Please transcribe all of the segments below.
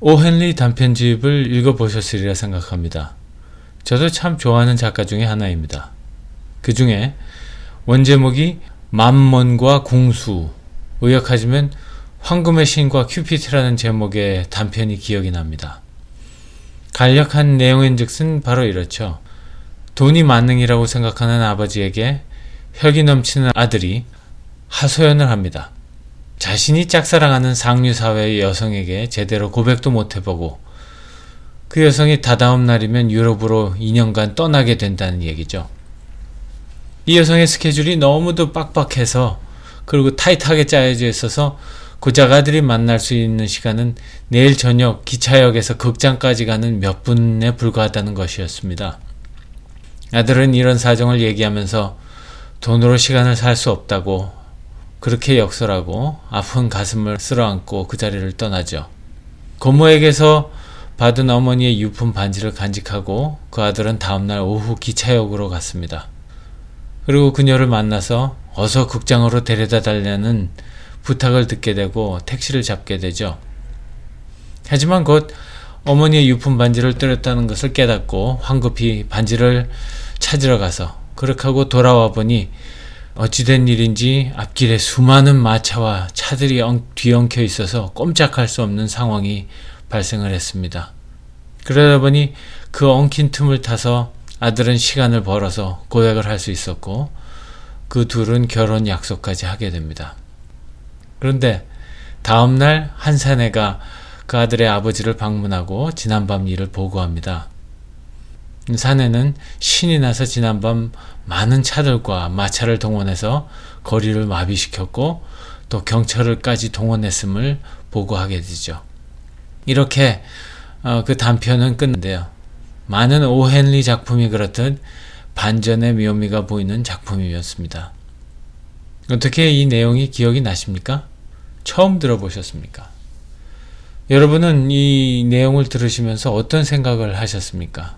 오헨리 단편집을 읽어보셨으리라 생각합니다. 저도 참 좋아하는 작가 중에 하나입니다. 그 중에 원제목이 만몬과 궁수, 의역하시면 황금의 신과 큐피트라는 제목의 단편이 기억이 납니다. 간략한 내용인 즉슨 바로 이렇죠. 돈이 만능이라고 생각하는 아버지에게 혈기 넘치는 아들이 하소연을 합니다. 자신이 짝사랑하는 상류사회의 여성에게 제대로 고백도 못 해보고 그 여성이 다다음 날이면 유럽으로 2년간 떠나게 된다는 얘기죠. 이 여성의 스케줄이 너무도 빡빡해서 그리고 타이트하게 짜여져 있어서 고작 아들이 만날 수 있는 시간은 내일 저녁 기차역에서 극장까지 가는 몇 분에 불과하다는 것이었습니다. 아들은 이런 사정을 얘기하면서 돈으로 시간을 살 수 없다고 그렇게 역설하고 아픈 가슴을 쓸어안고 그 자리를 떠나죠. 고모에게서 받은 어머니의 유품 반지를 간직하고 그 아들은 다음날 오후 기차역으로 갔습니다. 그리고 그녀를 만나서 어서 극장으로 데려다 달라는 부탁을 듣게 되고 택시를 잡게 되죠. 하지만 곧 어머니의 유품 반지를 떨었다는 것을 깨닫고 황급히 반지를 찾으러 가서 그렇게 하고 돌아와 보니 어찌된 일인지 앞길에 수많은 마차와 차들이 뒤엉켜 있어서 꼼짝할 수 없는 상황이 발생을 했습니다. 그러다 보니 그 엉킨 틈을 타서 아들은 시간을 벌어서 고백을 할 수 있었고 그 둘은 결혼 약속까지 하게 됩니다. 그런데 다음날 한 사내가 그 아들의 아버지를 방문하고 지난밤 일을 보고합니다. 사내는 신이 나서 지난밤 많은 차들과 마차를 동원해서 거리를 마비시켰고 또 경찰을까지 동원했음을 보고하게 되죠. 이렇게 어, 그 단편은 끝는데요. 많은 오헨리 작품이 그렇듯 반전의 묘미가 보이는 작품이었습니다. 어떻게 이 내용이 기억이 나십니까? 처음 들어보셨습니까? 여러분은 이 내용을 들으시면서 어떤 생각을 하셨습니까?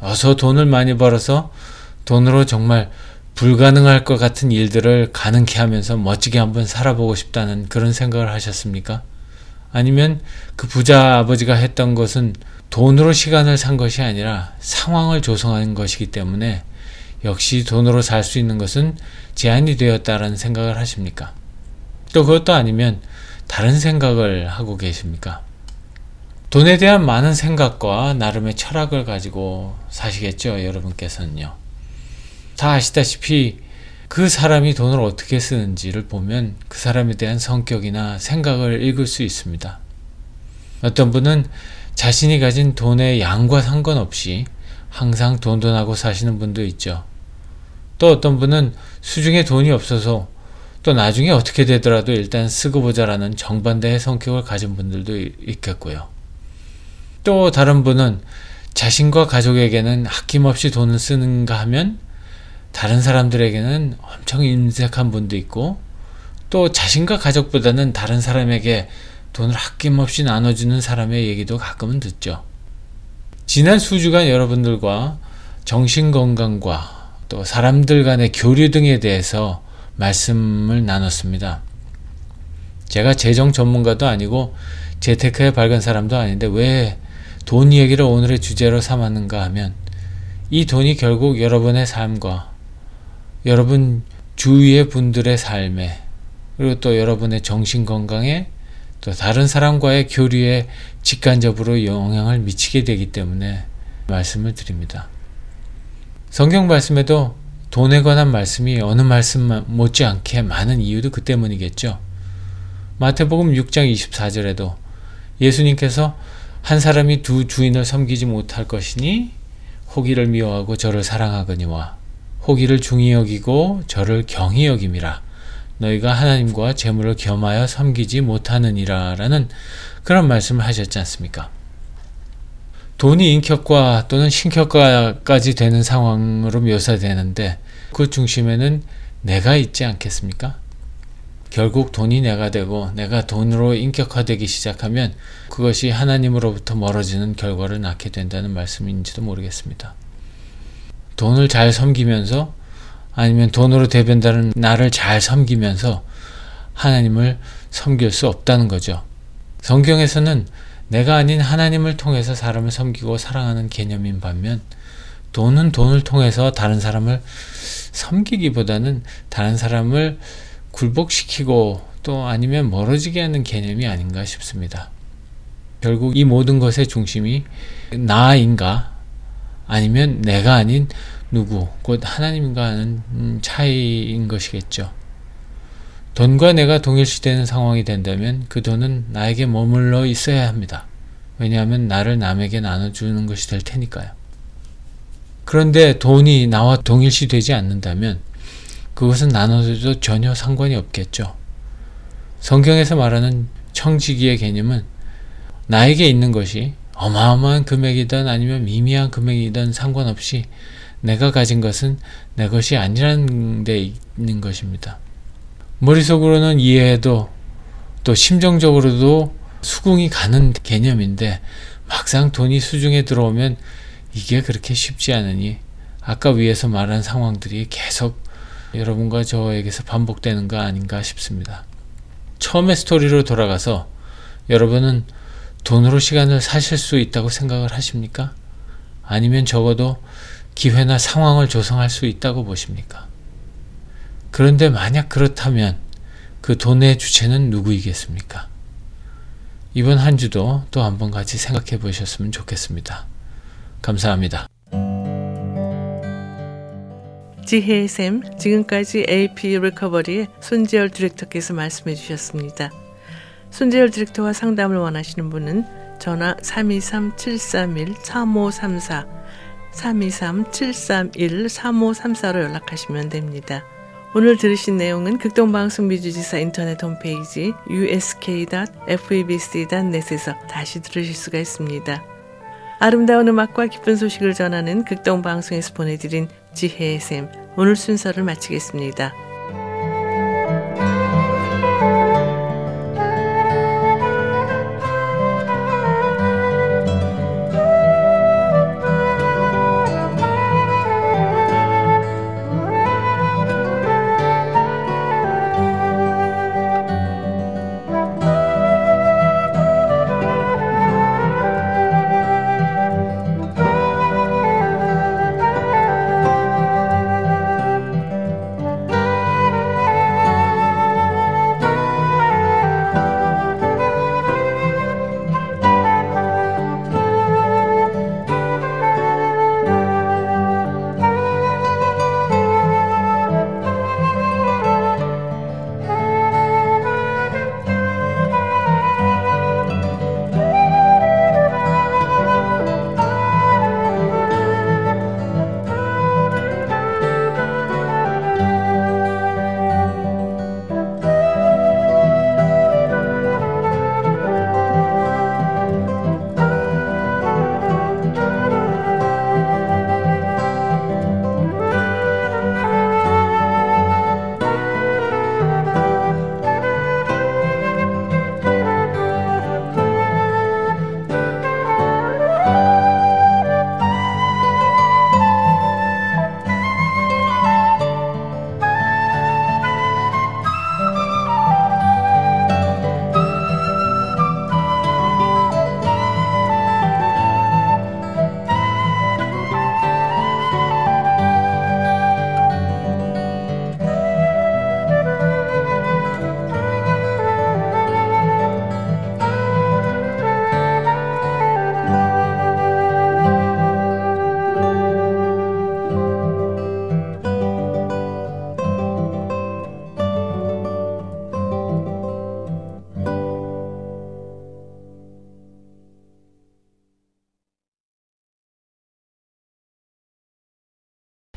어서 돈을 많이 벌어서 돈으로 정말 불가능할 것 같은 일들을 가능케 하면서 멋지게 한번 살아보고 싶다는 그런 생각을 하셨습니까? 아니면 그 부자 아버지가 했던 것은 돈으로 시간을 산 것이 아니라 상황을 조성한 것이기 때문에 역시 돈으로 살 수 있는 것은 제한이 되었다라는 생각을 하십니까? 또 그것도 아니면 다른 생각을 하고 계십니까? 돈에 대한 많은 생각과 나름의 철학을 가지고 사시겠죠, 여러분께서는요. 다 아시다시피 그 사람이 돈을 어떻게 쓰는지를 보면 그 사람에 대한 성격이나 생각을 읽을 수 있습니다. 어떤 분은 자신이 가진 돈의 양과 상관없이 항상 돈돈하고 사시는 분도 있죠. 또 어떤 분은 수중에 돈이 없어서 또 나중에 어떻게 되더라도 일단 쓰고 보자라는 정반대의 성격을 가진 분들도 있겠고요. 또 다른 분은 자신과 가족에게는 아낌없이 돈을 쓰는가 하면 다른 사람들에게는 엄청 인색한 분도 있고 또 자신과 가족보다는 다른 사람에게 돈을 아낌없이 나눠주는 사람의 얘기도 가끔은 듣죠. 지난 수주간 여러분들과 정신건강과 또 사람들 간의 교류 등에 대해서 말씀을 나눴습니다. 제가 재정 전문가도 아니고 재테크에 밝은 사람도 아닌데 왜 돈 얘기를 오늘의 주제로 삼았는가 하면 이 돈이 결국 여러분의 삶과 여러분 주위의 분들의 삶에 그리고 또 여러분의 정신 건강에 또 다른 사람과의 교류에 직간접으로 영향을 미치게 되기 때문에 말씀을 드립니다. 성경 말씀에도 돈에 관한 말씀이 어느 말씀 못지않게 많은 이유도 그 때문이겠죠. 마태복음 6장 24절에도 예수님께서 한 사람이 두 주인을 섬기지 못할 것이니 호기를 미워하고 저를 사랑하거니와 호기를 중히 여기고 저를 경히 여김이라 너희가 하나님과 재물을 겸하여 섬기지 못하느니라 라는 그런 말씀을 하셨지 않습니까? 돈이 인격화 또는 신격화까지 되는 상황으로 묘사되는데 그 중심에는 내가 있지 않겠습니까? 결국 돈이 내가 되고 내가 돈으로 인격화되기 시작하면 그것이 하나님으로부터 멀어지는 결과를 낳게 된다는 말씀인지도 모르겠습니다. 돈을 잘 섬기면서 아니면 돈으로 대변다는 나를 잘 섬기면서 하나님을 섬길 수 없다는 거죠. 성경에서는 내가 아닌 하나님을 통해서 사람을 섬기고 사랑하는 개념인 반면 돈은 돈을 통해서 다른 사람을 섬기기보다는 다른 사람을 굴복시키고 또 아니면 멀어지게 하는 개념이 아닌가 싶습니다. 결국 이 모든 것의 중심이 나인가 아니면 내가 아닌 누구, 곧 하나님과 하는 차이인 것이겠죠. 돈과 내가 동일시되는 상황이 된다면 그 돈은 나에게 머물러 있어야 합니다. 왜냐하면 나를 남에게 나눠주는 것이 될 테니까요. 그런데 돈이 나와 동일시 되지 않는다면 그것은 나눠줘도 전혀 상관이 없겠죠. 성경에서 말하는 청지기의 개념은 나에게 있는 것이 어마어마한 금액이든 아니면 미미한 금액이든 상관없이 내가 가진 것은 내 것이 아니라는 데 있는 것입니다. 머릿속으로는 이해해도 또 심정적으로도 수긍이 가는 개념인데 막상 돈이 수중에 들어오면 이게 그렇게 쉽지 않으니 아까 위에서 말한 상황들이 계속 여러분과 저에게서 반복되는 거 아닌가 싶습니다. 처음의 스토리로 돌아가서 여러분은 돈으로 시간을 사실 수 있다고 생각을 하십니까? 아니면 적어도 기회나 상황을 조성할 수 있다고 보십니까? 그런데 만약 그렇다면 그 돈의 주체는 누구이겠습니까? 이번 한 주도 또 한번 같이 생각해 보셨으면 좋겠습니다. 감사합니다. 지혜의 샘, 지금까지 AP 리커버리의 손재열 디렉터께서 말씀해 주셨습니다. 손재열 디렉터와 상담을 원하시는 분은 전화 323-731-3534, 323-731-3534로 연락하시면 됩니다. 오늘 들으신 내용은 극동방송 미주지사 인터넷 홈페이지 usk.febc.net에서 다시 들으실 수가 있습니다. 아름다운 음악과 기쁜 소식을 전하는 극동방송에서 보내드린 지혜의 샘 오늘 순서를 마치겠습니다.